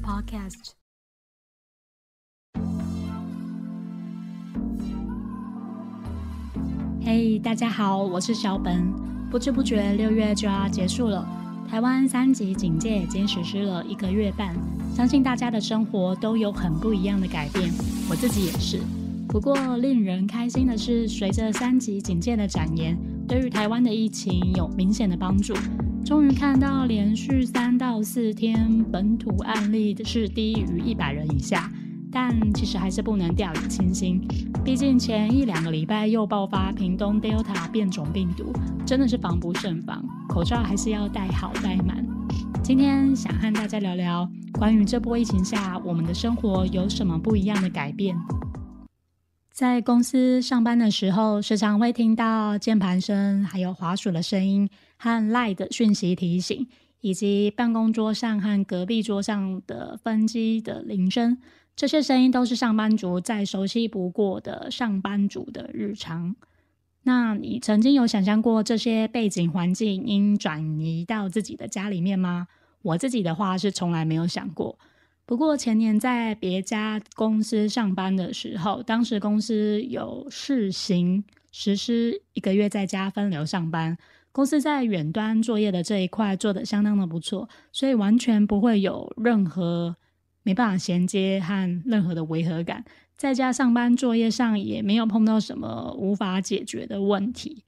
Podcast。嘿，大家好，我是小本。不知不觉六月就要结束了，台湾三级警戒已经实施了一个月半，相信大家的生活都有很不一样的改变，我自己也是。不过令人开心的是，随着三级警戒的展延，对于台湾的疫情有明显的帮助。终于看到连续三到四天本土案例是低于一百人以下，但其实还是不能掉以轻心。毕竟前一两个礼拜又爆发屏东 Delta 变种病毒，真的是防不胜防，口罩还是要戴好戴满。今天想和大家聊聊关于这波疫情下我们的生活有什么不一样的改变。在公司上班的时候，时常会听到键盘声，还有滑鼠的声音。和 Line 的讯息提醒，以及办公桌上和隔壁桌上的分机的铃声，这些声音都是上班族再熟悉不过的上班族的日常。那你曾经有想象过这些背景环境应转移到自己的家里面吗？我自己的话是从来没有想过。不过前年在别家公司上班的时候，当时公司有试行实施一个月在家分流上班。公司在远端作业的这一块做的相当的不错，所以完全不会有任何没办法衔接和任何的违和感。在家上班作业上也没有碰到什么无法解决的问题。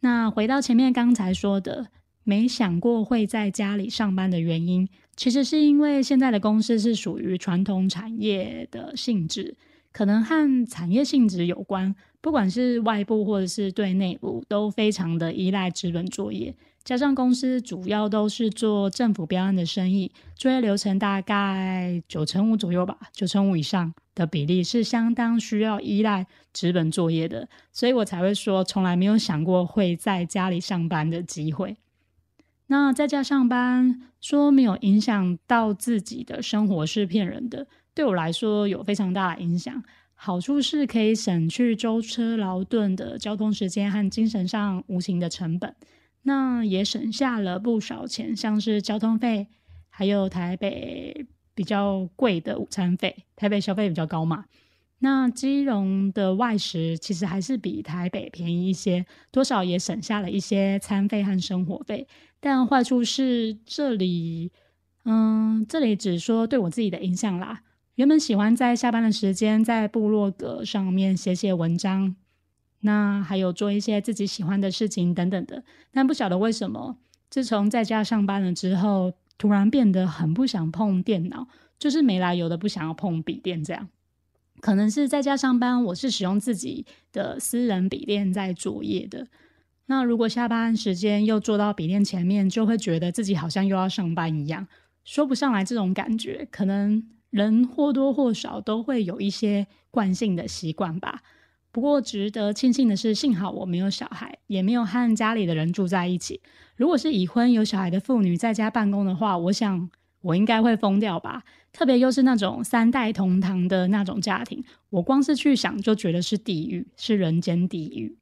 那回到前面刚才说的，没想过会在家里上班的原因，其实是因为现在的公司是属于传统产业的性质。可能和产业性质有关，不管是外部或者是对内部，都非常的依赖纸本作业。加上公司主要都是做政府标案的生意，作业流程大概九成五左右吧，九成五以上的比例是相当需要依赖纸本作业的，所以我才会说从来没有想过会在家里上班的机会。那在家上班说没有影响到自己的生活是骗人的。对我来说有非常大的影响，好处是可以省去舟车劳顿的交通时间和精神上无形的成本，那也省下了不少钱，像是交通费，还有台北比较贵的午餐费，台北消费比较高嘛。那基隆的外食其实还是比台北便宜一些，多少也省下了一些餐费和生活费，但坏处是这里，嗯，这里只说对我自己的影响啦。原本喜欢在下班的时间在部落格上面写写文章，那还有做一些自己喜欢的事情等等的。但不晓得为什么，自从在家上班了之后，突然变得很不想碰电脑，就是没来由的不想要碰笔电。这样可能是在家上班，我是使用自己的私人笔电在作业的。那如果下班时间又坐到笔电前面，就会觉得自己好像又要上班一样，说不上来这种感觉，可能。人或多或少都会有一些惯性的习惯吧。不过值得庆幸的是，幸好我没有小孩，也没有和家里的人住在一起。如果是已婚有小孩的妇女在家办公的话，我想我应该会疯掉吧。特别又是那种三代同堂的那种家庭，我光是去想就觉得是地狱，是人间地狱。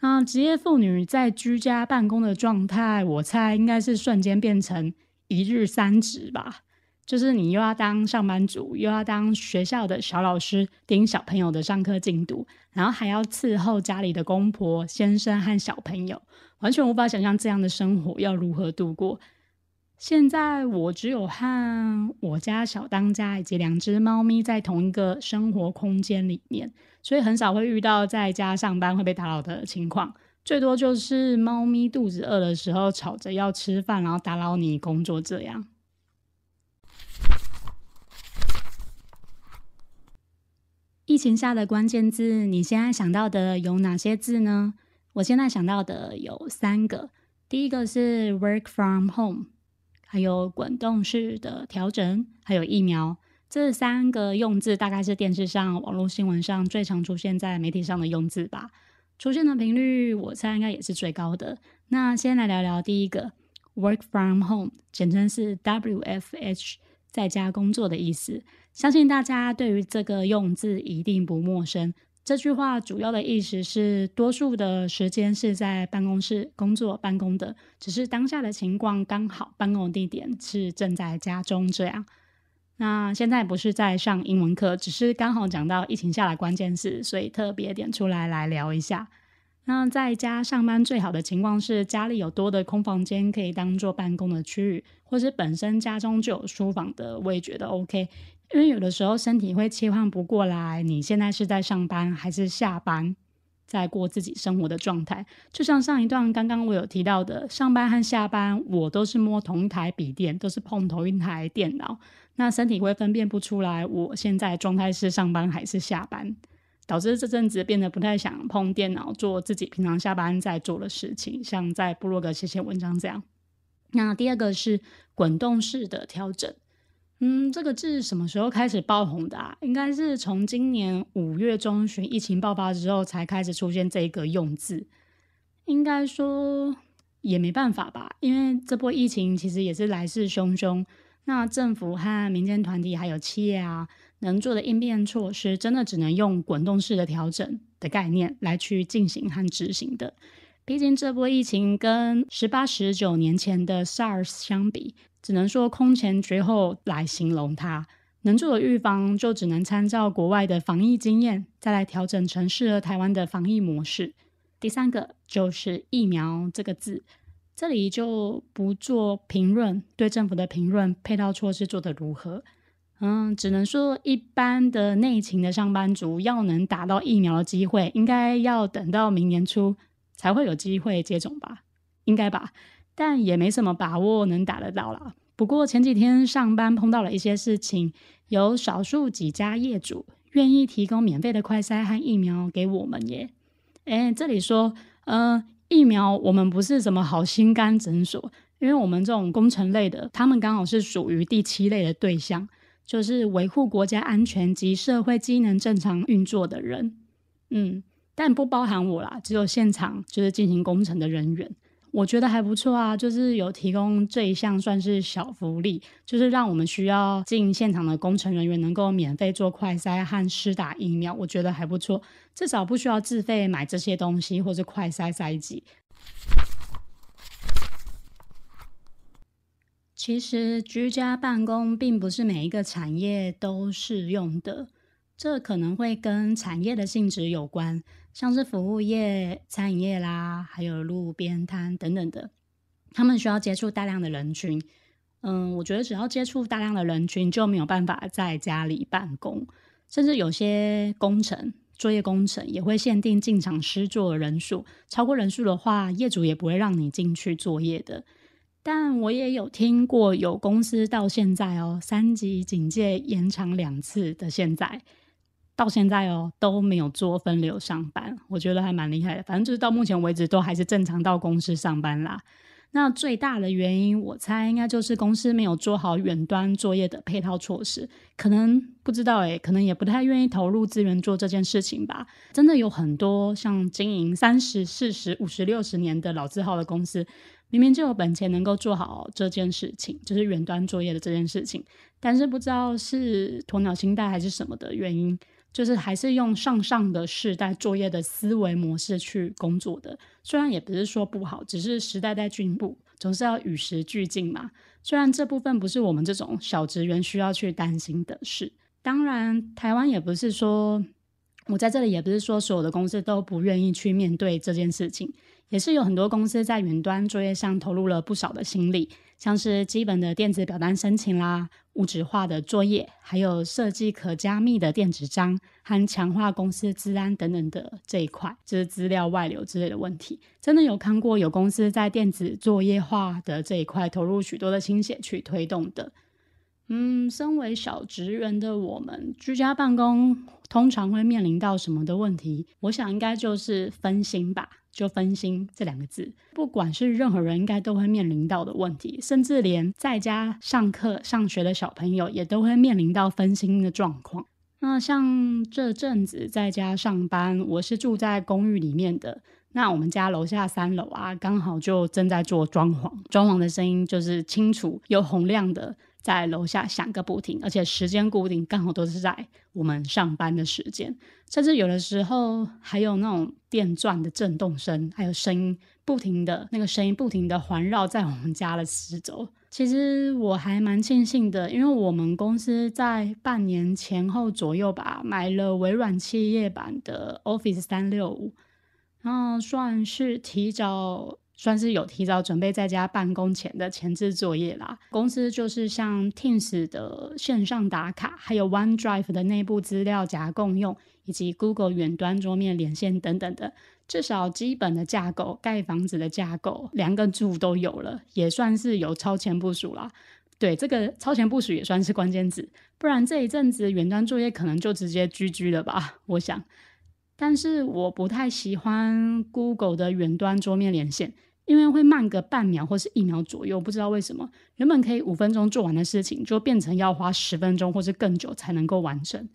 那职业妇女在居家办公的状态，我猜应该是瞬间变成一日三职吧。就是你又要当上班族，又要当学校的小老师，盯小朋友的上课进度，然后还要伺候家里的公婆、先生和小朋友，完全无法想象这样的生活要如何度过。现在我只有和我家小当家以及两只猫咪在同一个生活空间里面，所以很少会遇到在家上班会被打扰的情况，最多就是猫咪肚子饿的时候吵着要吃饭，然后打扰你工作这样。疫情下的关键字，你现在想到的有哪些字呢？我现在想到的有三个，第一个是 work from home，还有滚动式的调整，还有疫苗。这三个用字大概是电视上、网络新闻上最常出现在媒体上的用字吧，出现的频率我猜应该也是最高的。那先来聊聊第一个 work from home，简称是 WFH，在家工作的意思。相信大家对于这个用字一定不陌生。这句话主要的意思是，多数的时间是在办公室工作办公的，只是当下的情况刚好办公地点是正在家中这样。那现在不是在上英文课，只是刚好讲到疫情下的关键词，所以特别点出来来聊一下。那在家上班最好的情况是家里有多的空房间可以当做办公的区域，或是本身家中就有书房的，我也觉得 OK。因为有的时候身体会切换不过来，你现在是在上班还是下班，在过自己生活的状态。就像上一段刚刚我有提到的，上班和下班我都是摸同一台笔电，都是碰同一台电脑，那身体会分辨不出来我现在状态是上班还是下班。导致这阵子变得不太想碰电脑，做自己平常下班在做的事情，像在部落格写写文章这样。那第二个是滚动式的调整，嗯，这个字什么时候开始爆红的啊？应该是从今年五月中旬疫情爆发之后才开始出现这个用字。应该说也没办法吧，因为这波疫情其实也是来势汹汹。那政府和民间团体还有企业啊。能做的应变措施，真的只能用滚动式的调整的概念来去进行和执行的。毕竟这波疫情跟十八、十九年前的 SARS 相比，只能说空前绝后来形容它。能做的预防，就只能参照国外的防疫经验，再来调整成适合台湾的防疫模式。第三个就是疫苗这个字，这里就不做评论，对政府的评论配套措施做得如何。嗯，只能说一般的内勤的上班族要能打到疫苗的机会，应该要等到明年初才会有机会接种吧，应该吧？但也没什么把握能打得到啦。不过前几天上班碰到了一些事情，有少数几家业主愿意提供免费的快筛和疫苗给我们耶。哎，这里说，呃，疫苗我们不是什么好心肝诊所，因为我们这种工程类的，他们刚好是属于第七类的对象。就是维护国家安全及社会机能正常运作的人，嗯，但不包含我啦，只有现场就是进行工程的人员，我觉得还不错啊，就是有提供这一项算是小福利，就是让我们需要进现场的工程人员能够免费做快筛和施打疫苗，我觉得还不错，至少不需要自费买这些东西或者快筛筛剂。其实居家办公并不是每一个产业都适用的，这可能会跟产业的性质有关，像是服务业、餐饮业啦，还有路边摊等等的，他们需要接触大量的人群。嗯，我觉得只要接触大量的人群，就没有办法在家里办公，甚至有些工程、作业工程也会限定进场施作人数，超过人数的话，业主也不会让你进去作业的。但我也有听过有公司到现在哦，三级警戒延长两次的现在，到现在哦都没有做分流上班，我觉得还蛮厉害的。反正就是到目前为止都还是正常到公司上班啦。那最大的原因，我猜应该就是公司没有做好远端作业的配套措施，可能不知道诶，可能也不太愿意投入资源做这件事情吧。真的有很多像经营三十四十五十六十年的老字号的公司。明明就有本钱能够做好这件事情，就是远端作业的这件事情，但是不知道是鸵鸟心态还是什么的原因，就是还是用上上的世代作业的思维模式去工作的。虽然也不是说不好，只是时代在进步，总是要与时俱进嘛。虽然这部分不是我们这种小职员需要去担心的事，当然台湾也不是说，我在这里也不是说所有的公司都不愿意去面对这件事情。也是有很多公司在云端作业上投入了不少的心力，像是基本的电子表单申请啦、物质化的作业，还有设计可加密的电子章和强化公司资安等等的这一块，就是资料外流之类的问题。真的有看过有公司在电子作业化的这一块投入许多的心血去推动的。嗯，身为小职员的我们，居家办公通常会面临到什么的问题？我想应该就是分心吧。就分心这两个字，不管是任何人，应该都会面临到的问题，甚至连在家上课、上学的小朋友也都会面临到分心的状况。那像这阵子在家上班，我是住在公寓里面的，那我们家楼下三楼啊，刚好就正在做装潢，装潢的声音就是清楚又洪亮的。在楼下响个不停，而且时间固定，刚好都是在我们上班的时间。甚至有的时候还有那种电钻的震动声，还有声音不停的那个声音不停的环绕在我们家的四周。其实我还蛮庆幸的，因为我们公司在半年前后左右吧，买了微软企业版的 Office 三六五，然后算是提早。算是有提早准备在家办公前的前置作业啦。公司就是像 Teams 的线上打卡，还有 OneDrive 的内部资料夹共用，以及 Google 远端桌面连线等等的，至少基本的架构，盖房子的架构，两个柱都有了，也算是有超前部署啦。对，这个超前部署也算是关键字，不然这一阵子远端作业可能就直接 GG 了吧？我想，但是我不太喜欢 Google 的远端桌面连线。因为会慢个半秒或是一秒左右，不知道为什么，原本可以五分钟做完的事情，就变成要花十分钟或是更久才能够完成。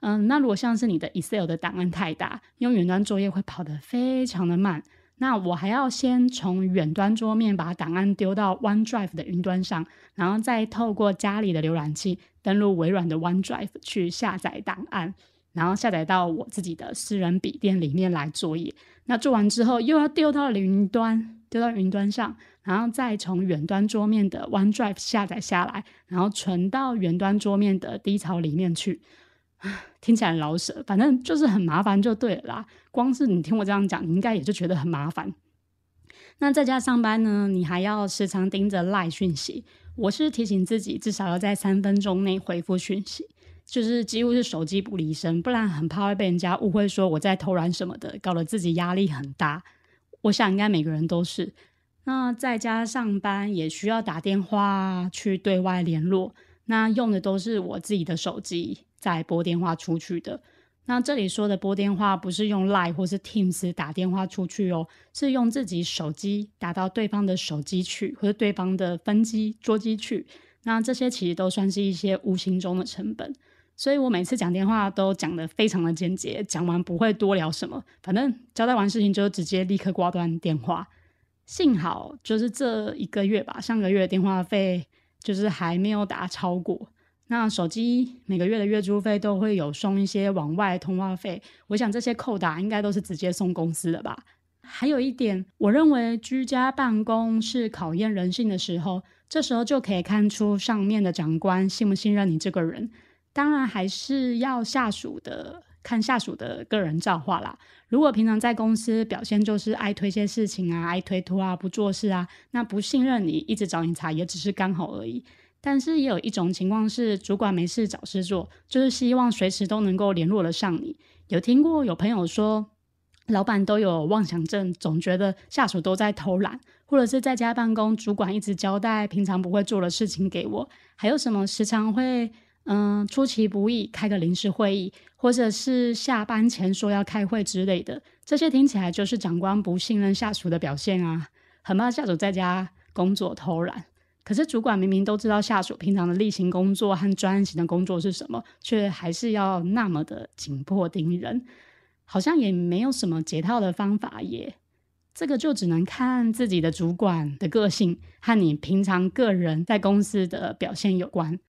嗯，那如果像是你的 Excel 的档案太大，用远端作业会跑得非常的慢。那我还要先从远端桌面把档案丢到 OneDrive 的云端上，然后再透过家里的浏览器登录微软的 OneDrive 去下载档案。然后下载到我自己的私人笔电里面来作业。那做完之后，又要丢到云端，丢到云端上，然后再从远端桌面的 OneDrive 下载下来，然后存到远端桌面的低槽里面去。听起来老舍，反正就是很麻烦就对了啦。光是你听我这样讲，你应该也就觉得很麻烦。那在家上班呢，你还要时常盯着赖讯息。我是提醒自己，至少要在三分钟内回复讯息。就是几乎是手机不离身，不然很怕会被人家误会说我在偷懒什么的，搞得自己压力很大。我想应该每个人都是。那在家上班也需要打电话去对外联络，那用的都是我自己的手机在拨电话出去的。那这里说的拨电话不是用 Line 或是 Teams 打电话出去哦，是用自己手机打到对方的手机去，或者对方的分机桌机去。那这些其实都算是一些无形中的成本。所以我每次讲电话都讲的非常的简洁，讲完不会多聊什么，反正交代完事情就直接立刻挂断电话。幸好就是这一个月吧，上个月电话费就是还没有打超过。那手机每个月的月租费都会有送一些往外通话费，我想这些扣打应该都是直接送公司的吧。还有一点，我认为居家办公是考验人性的时候，这时候就可以看出上面的长官信不信任你这个人。当然还是要下属的看下属的个人造化啦。如果平常在公司表现就是爱推些事情啊，爱推脱啊，不做事啊，那不信任你，一直找你茬也只是刚好而已。但是也有一种情况是，主管没事找事做，就是希望随时都能够联络得上你。有听过有朋友说，老板都有妄想症，总觉得下属都在偷懒，或者是在家办公，主管一直交代平常不会做的事情给我，还有什么时常会。嗯，出其不意开个临时会议，或者是下班前说要开会之类的，这些听起来就是长官不信任下属的表现啊，很怕下属在家工作偷懒。可是主管明明都知道下属平常的例行工作和专案型的工作是什么，却还是要那么的紧迫盯人，好像也没有什么解套的方法耶。这个就只能看自己的主管的个性和你平常个人在公司的表现有关。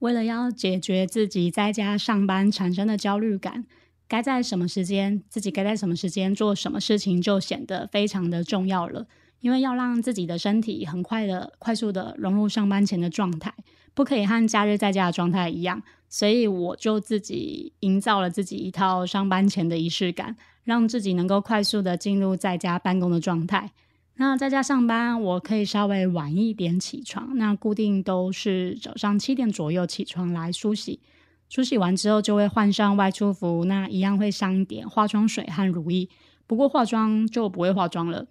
为了要解决自己在家上班产生的焦虑感，该在什么时间，自己该在什么时间做什么事情，就显得非常的重要了。因为要让自己的身体很快的、快速的融入上班前的状态，不可以和假日在家的状态一样，所以我就自己营造了自己一套上班前的仪式感，让自己能够快速的进入在家办公的状态。那在家上班，我可以稍微晚一点起床。那固定都是早上七点左右起床来梳洗，梳洗完之后就会换上外出服。那一样会上一点化妆水和乳液，不过化妆就不会化妆了。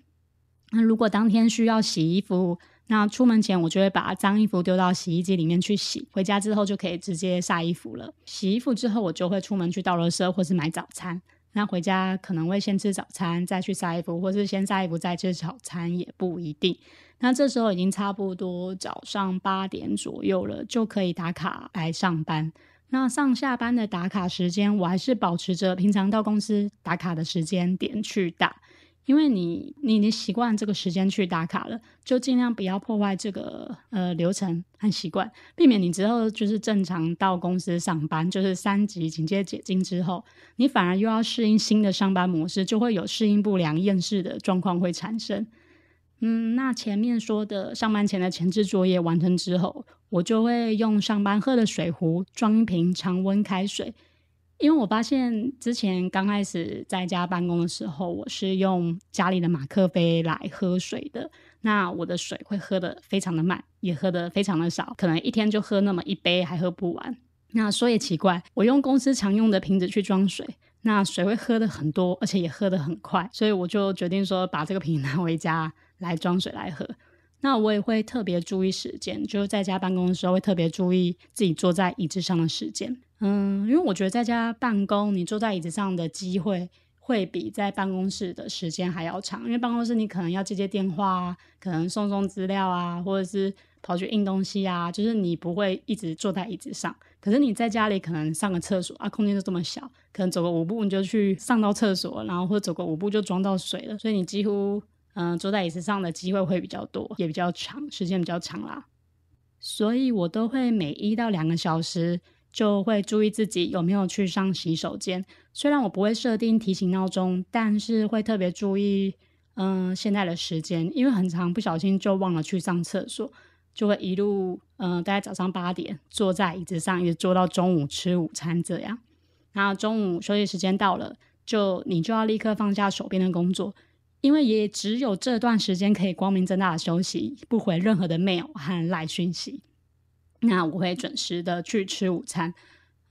那如果当天需要洗衣服，那出门前我就会把脏衣服丢到洗衣机里面去洗，回家之后就可以直接晒衣服了。洗衣服之后，我就会出门去倒垃圾或是买早餐。那回家可能会先吃早餐，再去晒衣服，或是先晒衣服再吃早餐也不一定。那这时候已经差不多早上八点左右了，就可以打卡来上班。那上下班的打卡时间，我还是保持着平常到公司打卡的时间点去打，因为你你已经习惯这个时间去打卡了，就尽量不要破坏这个呃流程和习惯，避免你之后就是正常到公司上班，就是三级警戒解禁之后，你反而又要适应新的上班模式，就会有适应不良、厌世的状况会产生。嗯，那前面说的上班前的前置作业完成之后，我就会用上班喝的水壶装一瓶常温开水。因为我发现之前刚开始在家办公的时候，我是用家里的马克杯来喝水的。那我的水会喝的非常的慢，也喝的非常的少，可能一天就喝那么一杯，还喝不完。那说也奇怪，我用公司常用的瓶子去装水，那水会喝的很多，而且也喝的很快，所以我就决定说把这个瓶 拿回家来装水来喝。那我也会特别注意时间，就是在家办公的时候会特别注意自己坐在椅子上的时间。嗯，因为我觉得在家办公，你坐在椅子上的机会会比在办公室的时间还要长。因为办公室你可能要接接电话啊，可能送送资料啊，或者是跑去印东西啊，就是你不会一直坐在椅子上。可是你在家里可能上个厕所啊，空间就这么小，可能走个五步你就去上到厕所，然后或者走个五步就装到水了，所以你几乎嗯坐在椅子上的机会会比较多，也比较长，时间比较长啦。所以我都会每一到两个小时。就会注意自己有没有去上洗手间。虽然我不会设定提醒闹钟，但是会特别注意，嗯，现在的时间，因为很长不小心就忘了去上厕所，就会一路，嗯，大概早上八点坐在椅子上，一直坐到中午吃午餐这样。然后中午休息时间到了，就你就要立刻放下手边的工作，因为也只有这段时间可以光明正大的休息，不回任何的 mail 和赖讯息。那我会准时的去吃午餐，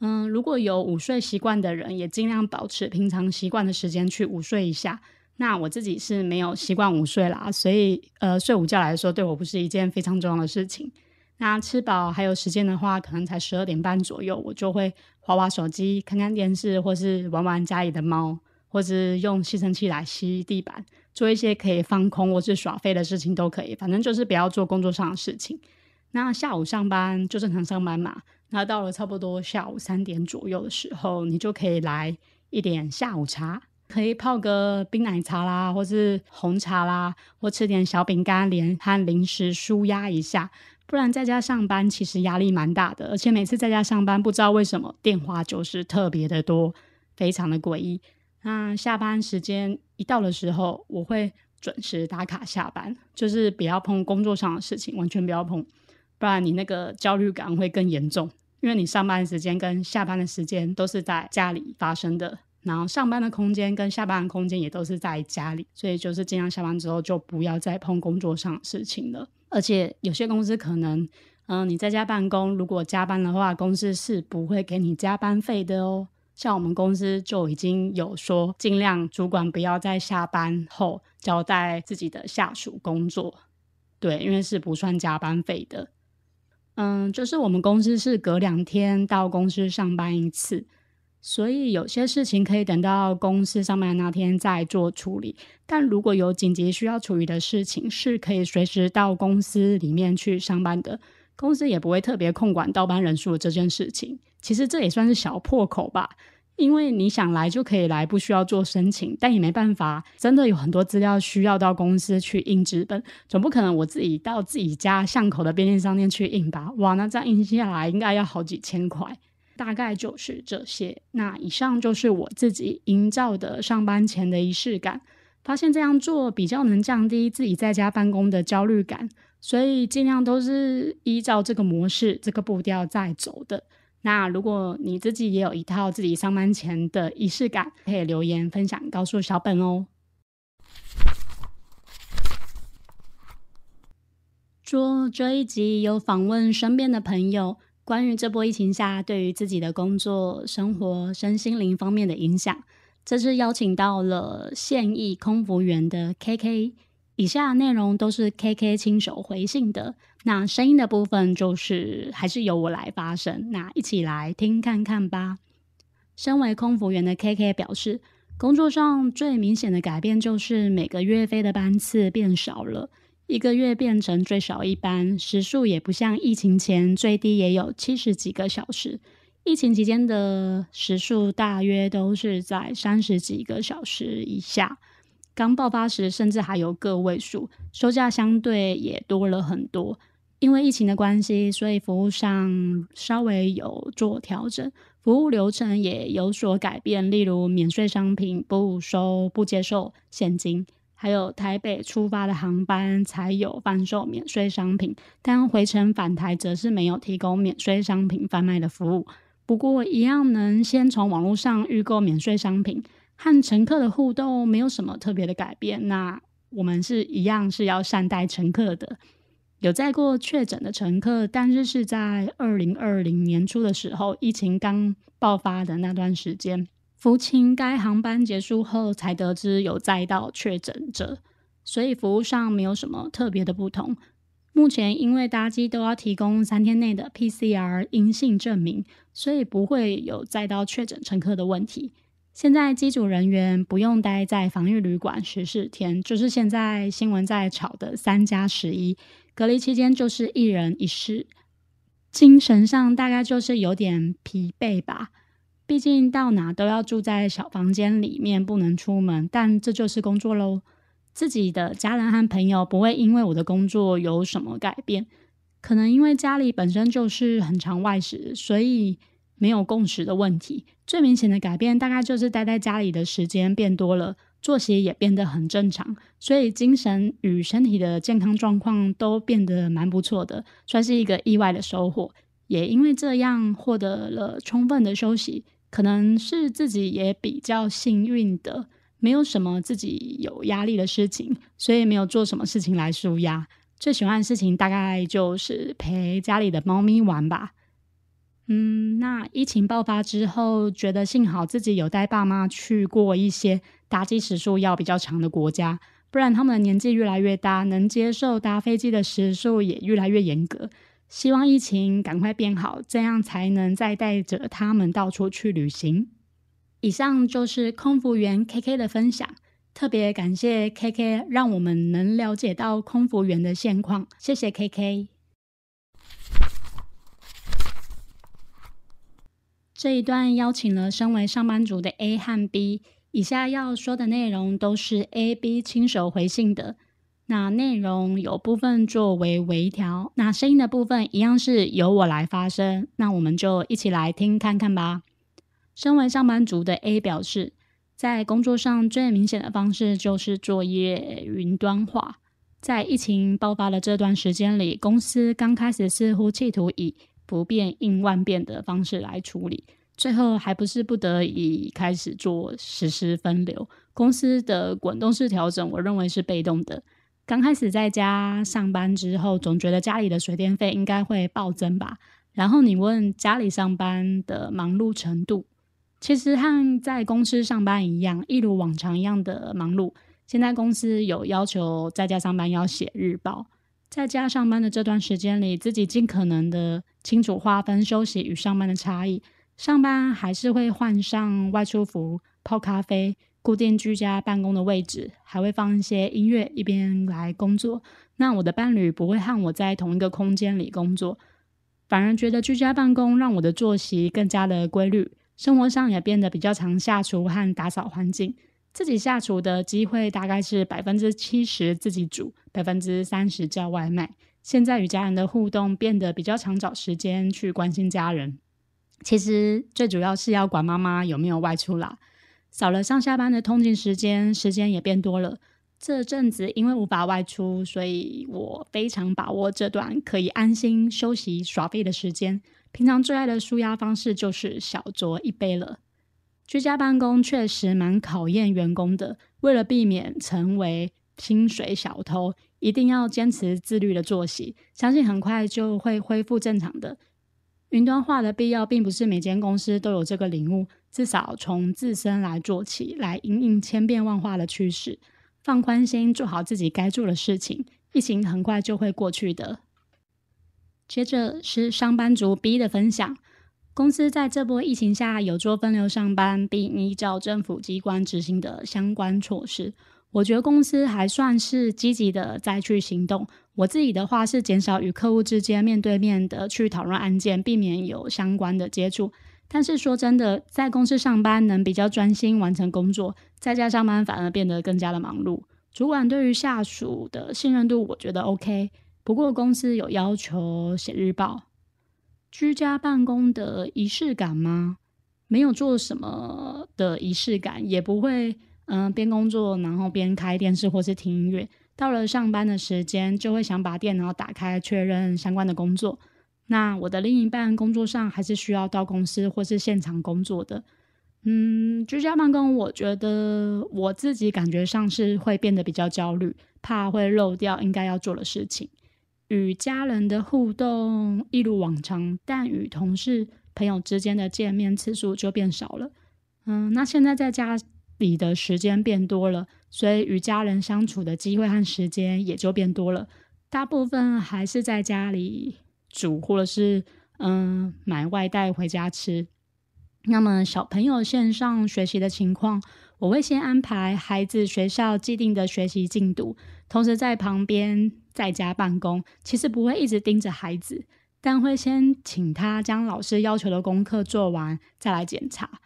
嗯，如果有午睡习惯的人，也尽量保持平常习惯的时间去午睡一下。那我自己是没有习惯午睡啦，所以呃，睡午觉来说，对我不是一件非常重要的事情。那吃饱还有时间的话，可能才十二点半左右，我就会划划手机、看看电视，或是玩玩家里的猫，或是用吸尘器来吸地板，做一些可以放空或是耍废的事情都可以，反正就是不要做工作上的事情。那下午上班就正常上班嘛。那到了差不多下午三点左右的时候，你就可以来一点下午茶，可以泡个冰奶茶啦，或是红茶啦，或吃点小饼干连和零食舒压一下。不然在家上班其实压力蛮大的，而且每次在家上班不知道为什么电话就是特别的多，非常的诡异。那下班时间一到的时候，我会准时打卡下班，就是不要碰工作上的事情，完全不要碰。不然你那个焦虑感会更严重，因为你上班时间跟下班的时间都是在家里发生的，然后上班的空间跟下班的空间也都是在家里，所以就是尽量下班之后就不要再碰工作上的事情了。而且有些公司可能，嗯，你在家办公，如果加班的话，公司是不会给你加班费的哦。像我们公司就已经有说，尽量主管不要在下班后交代自己的下属工作，对，因为是不算加班费的。嗯，就是我们公司是隔两天到公司上班一次，所以有些事情可以等到公司上班那天再做处理。但如果有紧急需要处理的事情，是可以随时到公司里面去上班的，公司也不会特别控管倒班人数这件事情。其实这也算是小破口吧。因为你想来就可以来，不需要做申请，但也没办法，真的有很多资料需要到公司去印纸本，总不可能我自己到自己家巷口的便利商店去印吧？哇，那这样印下来应该要好几千块，大概就是这些。那以上就是我自己营造的上班前的仪式感，发现这样做比较能降低自己在家办公的焦虑感，所以尽量都是依照这个模式、这个步调在走的。那如果你自己也有一套自己上班前的仪式感，可以留言分享告诉小本哦。做这一集有访问身边的朋友，关于这波疫情下对于自己的工作、生活、身心灵方面的影响。这次邀请到了现役空服员的 KK。以下内容都是 K K 亲手回信的，那声音的部分就是还是由我来发声，那一起来听看看吧。身为空服员的 K K 表示，工作上最明显的改变就是每个月飞的班次变少了，一个月变成最少一班，时数也不像疫情前最低也有七十几个小时，疫情期间的时数大约都是在三十几个小时以下。刚爆发时甚至还有个位数，收价相对也多了很多。因为疫情的关系，所以服务上稍微有做调整，服务流程也有所改变。例如，免税商品不收、不接受现金，还有台北出发的航班才有贩售免税商品，但回程返台则是没有提供免税商品贩卖的服务。不过，一样能先从网络上预购免税商品，和乘客的互动没有什么特别的改变。那我们是一样是要善待乘客的。有载过确诊的乘客，但是是在二零二零年初的时候，疫情刚爆发的那段时间，福清该航班结束后才得知有载到确诊者，所以服务上没有什么特别的不同。目前因为搭机都要提供三天内的 PCR 阴性证明，所以不会有载到确诊乘客的问题。现在机组人员不用待在防疫旅馆十四天，就是现在新闻在炒的三加十一。隔离期间就是一人一室，精神上大概就是有点疲惫吧。毕竟到哪都要住在小房间里面，不能出门。但这就是工作喽。自己的家人和朋友不会因为我的工作有什么改变，可能因为家里本身就是很常外食，所以没有共识的问题。最明显的改变大概就是待在家里的时间变多了。作息也变得很正常，所以精神与身体的健康状况都变得蛮不错的，算是一个意外的收获。也因为这样获得了充分的休息，可能是自己也比较幸运的，没有什么自己有压力的事情，所以没有做什么事情来舒压。最喜欢的事情大概就是陪家里的猫咪玩吧。嗯，那疫情爆发之后，觉得幸好自己有带爸妈去过一些搭机时数要比较长的国家，不然他们的年纪越来越大，能接受搭飞机的时数也越来越严格。希望疫情赶快变好，这样才能再带着他们到处去旅行。以上就是空服员 K K 的分享，特别感谢 K K，让我们能了解到空服员的现况。谢谢 K K。这一段邀请了身为上班族的 A 和 B，以下要说的内容都是 A、B 亲手回信的。那内容有部分作为微调，那声音的部分一样是由我来发声。那我们就一起来听看看吧。身为上班族的 A 表示，在工作上最明显的方式就是作业云端化。在疫情爆发的这段时间里，公司刚开始似乎企图以不变应万变的方式来处理，最后还不是不得已开始做实施分流。公司的滚动式调整，我认为是被动的。刚开始在家上班之后，总觉得家里的水电费应该会暴增吧。然后你问家里上班的忙碌程度，其实和在公司上班一样，一如往常一样的忙碌。现在公司有要求在家上班要写日报。在家上班的这段时间里，自己尽可能的清楚划分休息与上班的差异。上班还是会换上外出服、泡咖啡、固定居家办公的位置，还会放一些音乐一边来工作。那我的伴侣不会和我在同一个空间里工作，反而觉得居家办公让我的作息更加的规律，生活上也变得比较常下厨和打扫环境。自己下厨的机会大概是百分之七十自己煮，百分之三十叫外卖。现在与家人的互动变得比较常找时间去关心家人。其实最主要是要管妈妈有没有外出啦，少了上下班的通勤时间，时间也变多了。这阵子因为无法外出，所以我非常把握这段可以安心休息耍废的时间。平常最爱的舒压方式就是小酌一杯了。居家办公确实蛮考验员工的，为了避免成为薪水小偷，一定要坚持自律的作息。相信很快就会恢复正常的。云端化的必要，并不是每间公司都有这个领悟，至少从自身来做起，来迎应千变万化的趋势，放宽心，做好自己该做的事情，疫情很快就会过去的。接着是上班族 B 的分享。公司在这波疫情下有做分流上班，并依照政府机关执行的相关措施。我觉得公司还算是积极的再去行动。我自己的话是减少与客户之间面对面的去讨论案件，避免有相关的接触。但是说真的，在公司上班能比较专心完成工作，在家上班反而变得更加的忙碌。主管对于下属的信任度，我觉得 OK。不过公司有要求写日报，居家办公的仪式感吗？没有做什么的仪式感，也不会嗯边工作然后边开电视或是听音乐。到了上班的时间，就会想把电脑打开确认相关的工作。那我的另一半工作上还是需要到公司或是现场工作的。嗯，居家办公，我觉得我自己感觉上是会变得比较焦虑，怕会漏掉应该要做的事情。与家人的互动一如往常，但与同事、朋友之间的见面次数就变少了。嗯，那现在在家里的时间变多了，所以与家人相处的机会和时间也就变多了。大部分还是在家里。煮或者是嗯买外带回家吃。那么小朋友线上学习的情况，我会先安排孩子学校既定的学习进度，同时在旁边在家办公。其实不会一直盯着孩子，但会先请他将老师要求的功课做完，再来检查。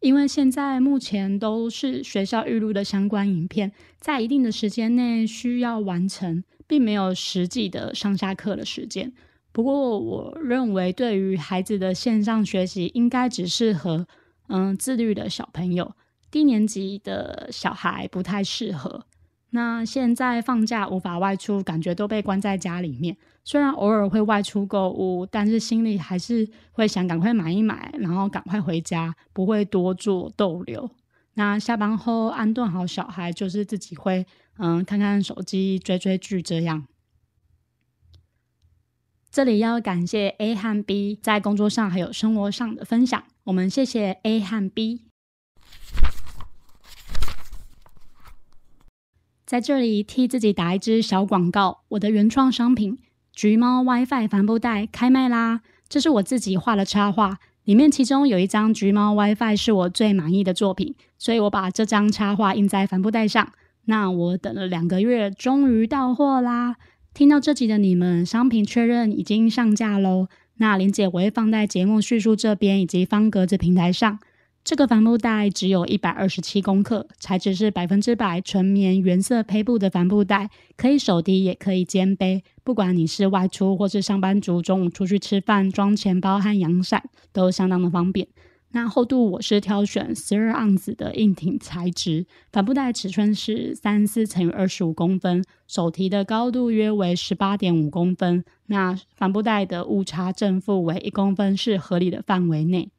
因为现在目前都是学校预录的相关影片，在一定的时间内需要完成，并没有实际的上下课的时间。不过，我认为对于孩子的线上学习，应该只适合嗯自律的小朋友，低年级的小孩不太适合。那现在放假无法外出，感觉都被关在家里面。虽然偶尔会外出购物，但是心里还是会想赶快买一买，然后赶快回家，不会多做逗留。那下班后安顿好小孩，就是自己会嗯看看手机、追追剧这样。这里要感谢 A 和 B 在工作上还有生活上的分享，我们谢谢 A 和 B。在这里替自己打一支小广告，我的原创商品橘猫 WiFi 帆布袋开卖啦！这是我自己画的插画，里面其中有一张橘猫 WiFi 是我最满意的作品，所以我把这张插画印在帆布袋上。那我等了两个月，终于到货啦！听到这集的你们，商品确认已经上架喽。那链接我会放在节目叙述这边以及方格子平台上。这个帆布袋只有一百二十七公克，材质是百分之百纯棉原色胚布的帆布袋，可以手提也可以肩背。不管你是外出或是上班族，中午出去吃饭，装钱包和阳伞都相当的方便。那厚度我是挑选十二盎司的硬挺材质，帆布袋尺寸是三四乘以二十五公分，手提的高度约为十八点五公分。那帆布袋的误差正负为一公分是合理的范围内。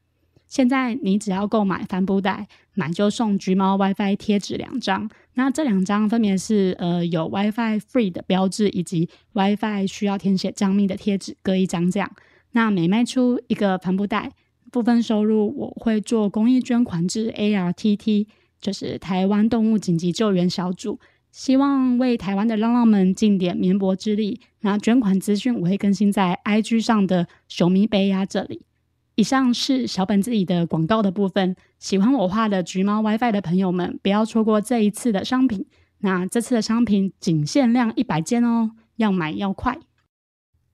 现在你只要购买帆布袋，买就送橘猫 WiFi 贴纸两张。那这两张分别是呃有 WiFi Free 的标志，以及 WiFi 需要填写账密的贴纸各一张。这样，那每卖出一个帆布袋。部分收入我会做公益捐款至 ARTT，就是台湾动物紧急救援小组，希望为台湾的浪浪们尽点绵薄之力。那捐款资讯我会更新在 IG 上的熊咪杯呀这里。以上是小本自己的广告的部分。喜欢我画的橘猫 WiFi 的朋友们，不要错过这一次的商品。那这次的商品仅限量一百件哦，要买要快。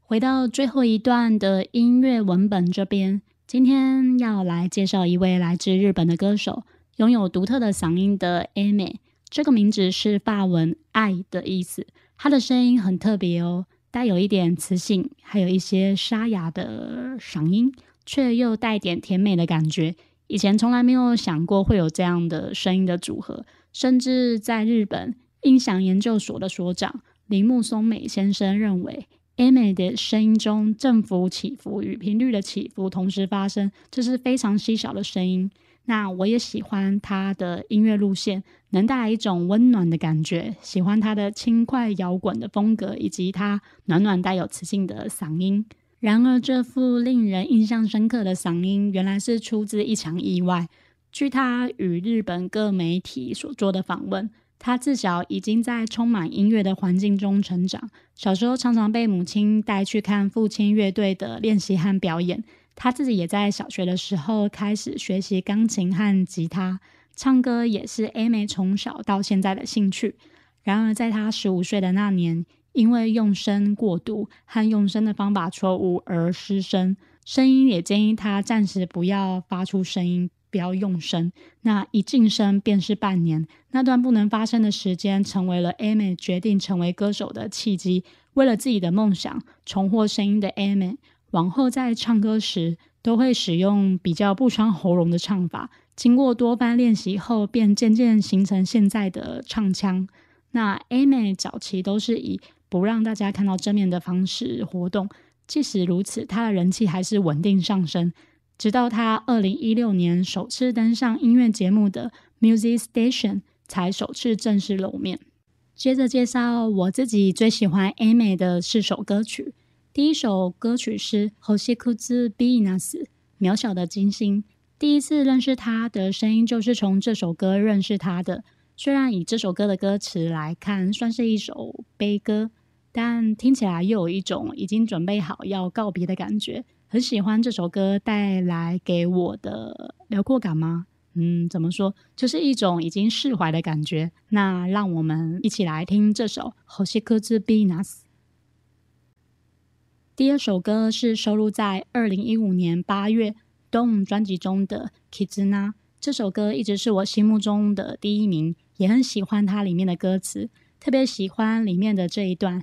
回到最后一段的音乐文本这边。今天要来介绍一位来自日本的歌手，拥有独特的嗓音的 A 美。这个名字是法文“爱”的意思。她的声音很特别哦，带有一点磁性，还有一些沙哑的嗓音，却又带点甜美的感觉。以前从来没有想过会有这样的声音的组合，甚至在日本音响研究所的所长铃木松美先生认为。A 美的声音中振幅起伏与频率的起伏同时发生，这是非常稀少的声音。那我也喜欢他的音乐路线，能带来一种温暖的感觉。喜欢他的轻快摇滚的风格，以及他暖暖带有磁性的嗓音。然而，这副令人印象深刻的嗓音，原来是出自一场意外。据他与日本各媒体所做的访问。他自小已经在充满音乐的环境中成长，小时候常常被母亲带去看父亲乐队的练习和表演。他自己也在小学的时候开始学习钢琴和吉他，唱歌也是 A 妹从小到现在的兴趣。然而，在他十五岁的那年，因为用声过度和用声的方法错误而失声，声音也建议他暂时不要发出声音，不要用声。那一晋升便是半年，那段不能发声的时间，成为了 Amy 决定成为歌手的契机。为了自己的梦想，重获声音的 Amy，往后在唱歌时都会使用比较不伤喉咙的唱法。经过多番练习后，便渐渐形成现在的唱腔。那 Amy 早期都是以不让大家看到正面的方式活动，即使如此，他的人气还是稳定上升。直到他二零一六年首次登上音乐节目的 Music Station，才首次正式露面。接着介绍我自己最喜欢 Amy 的四首歌曲。第一首歌曲是《Hoshikuzu Binas》，渺小的金星。第一次认识他的声音，就是从这首歌认识他的。虽然以这首歌的歌词来看，算是一首悲歌，但听起来又有一种已经准备好要告别的感觉。很喜欢这首歌带来给我的辽阔感吗？嗯，怎么说？就是一种已经释怀的感觉。那让我们一起来听这首《好西克兹比纳斯》。第二首歌是收录在二零一五年八月。Don 专辑中的《Kizuna》这首歌一直是我心目中的第一名，也很喜欢它里面的歌词，特别喜欢里面的这一段。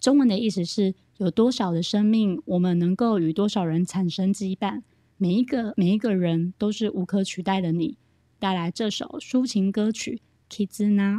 中文的意思是：有多少的生命，我们能够与多少人产生羁绊？每一个每一个人都是无可取代的。你带来这首抒情歌曲《Kizuna》。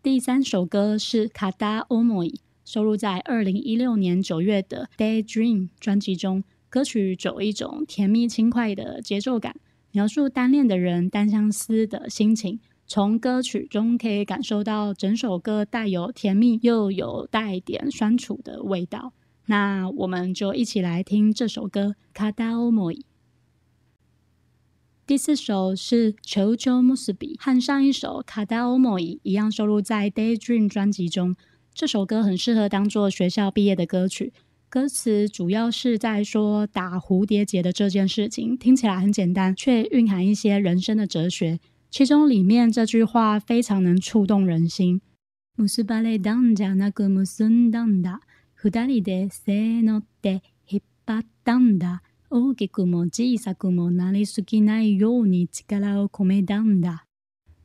第三首歌是《卡达欧莫伊》，收录在二零一六年九月的《Daydream》专辑中。歌曲走一种甜蜜轻快的节奏感，描述单恋的人单相思的心情。从歌曲中可以感受到整首歌带有甜蜜又有带点酸楚的味道。那我们就一起来听这首歌《卡达欧莫伊》。第四首是《求求穆斯比》，和上一首《卡达欧莫伊》一样，收录在《Daydream》专辑中。这首歌很适合当做学校毕业的歌曲。歌词主要是在说打蝴蝶结的这件事情，听起来很简单，却蕴含一些人生的哲学。其中里面这句话非常能触动人心。穆斯巴雷当家那个穆森当达，胡达里的塞诺的黑巴当达。大きくも小さくもなりすぎないように力を込めたんだ。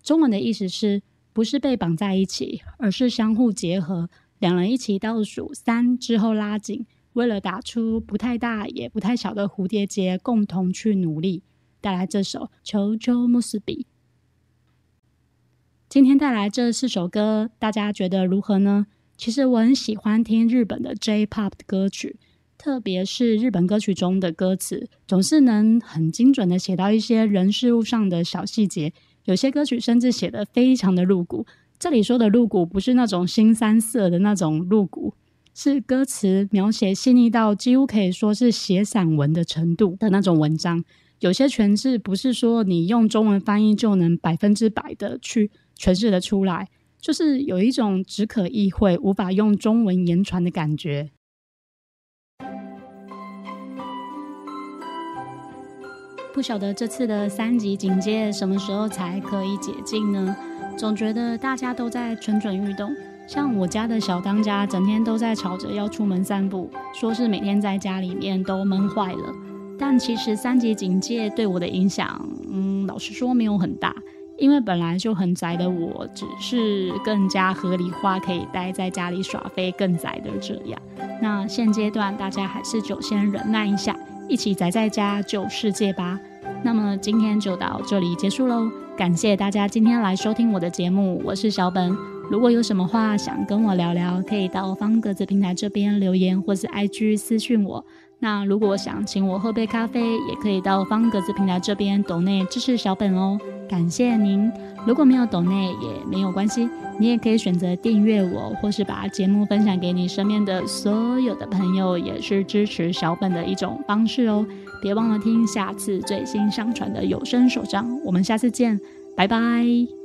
中文的意思是 不是被绑在一起，而是相互结合，两人一起倒数三之后拉紧，为了打出不太大也不太小的蝴蝶结，共同去努力。带来这首《求求穆斯比》。今天带来这四首歌，大家觉得如何呢？其实我很喜欢听日本的 J-Pop 的歌曲。特别是日本歌曲中的歌词，总是能很精准的写到一些人事物上的小细节。有些歌曲甚至写的非常的露骨。这里说的露骨，不是那种新三色的那种露骨，是歌词描写细腻到几乎可以说是写散文的程度的那种文章。有些诠释不是说你用中文翻译就能百分之百的去诠释的出来，就是有一种只可意会，无法用中文言传的感觉。不晓得这次的三级警戒什么时候才可以解禁呢？总觉得大家都在蠢蠢欲动，像我家的小当家，整天都在吵着要出门散步，说是每天在家里面都闷坏了。但其实三级警戒对我的影响，嗯，老实说没有很大，因为本来就很宅的我，只是更加合理化可以待在家里耍飞更宅的这样。那现阶段大家还是就先忍耐一下。一起宅在家救世界吧！那么今天就到这里结束喽，感谢大家今天来收听我的节目，我是小本。如果有什么话想跟我聊聊，可以到方格子平台这边留言，或是 IG 私信我。那如果想请我喝杯咖啡，也可以到方格子平台这边抖内支持小本哦，感谢您。如果没有抖内也没有关系，你也可以选择订阅我，或是把节目分享给你身边的所有的朋友，也是支持小本的一种方式哦。别忘了听下次最新上传的有声手账，我们下次见，拜拜。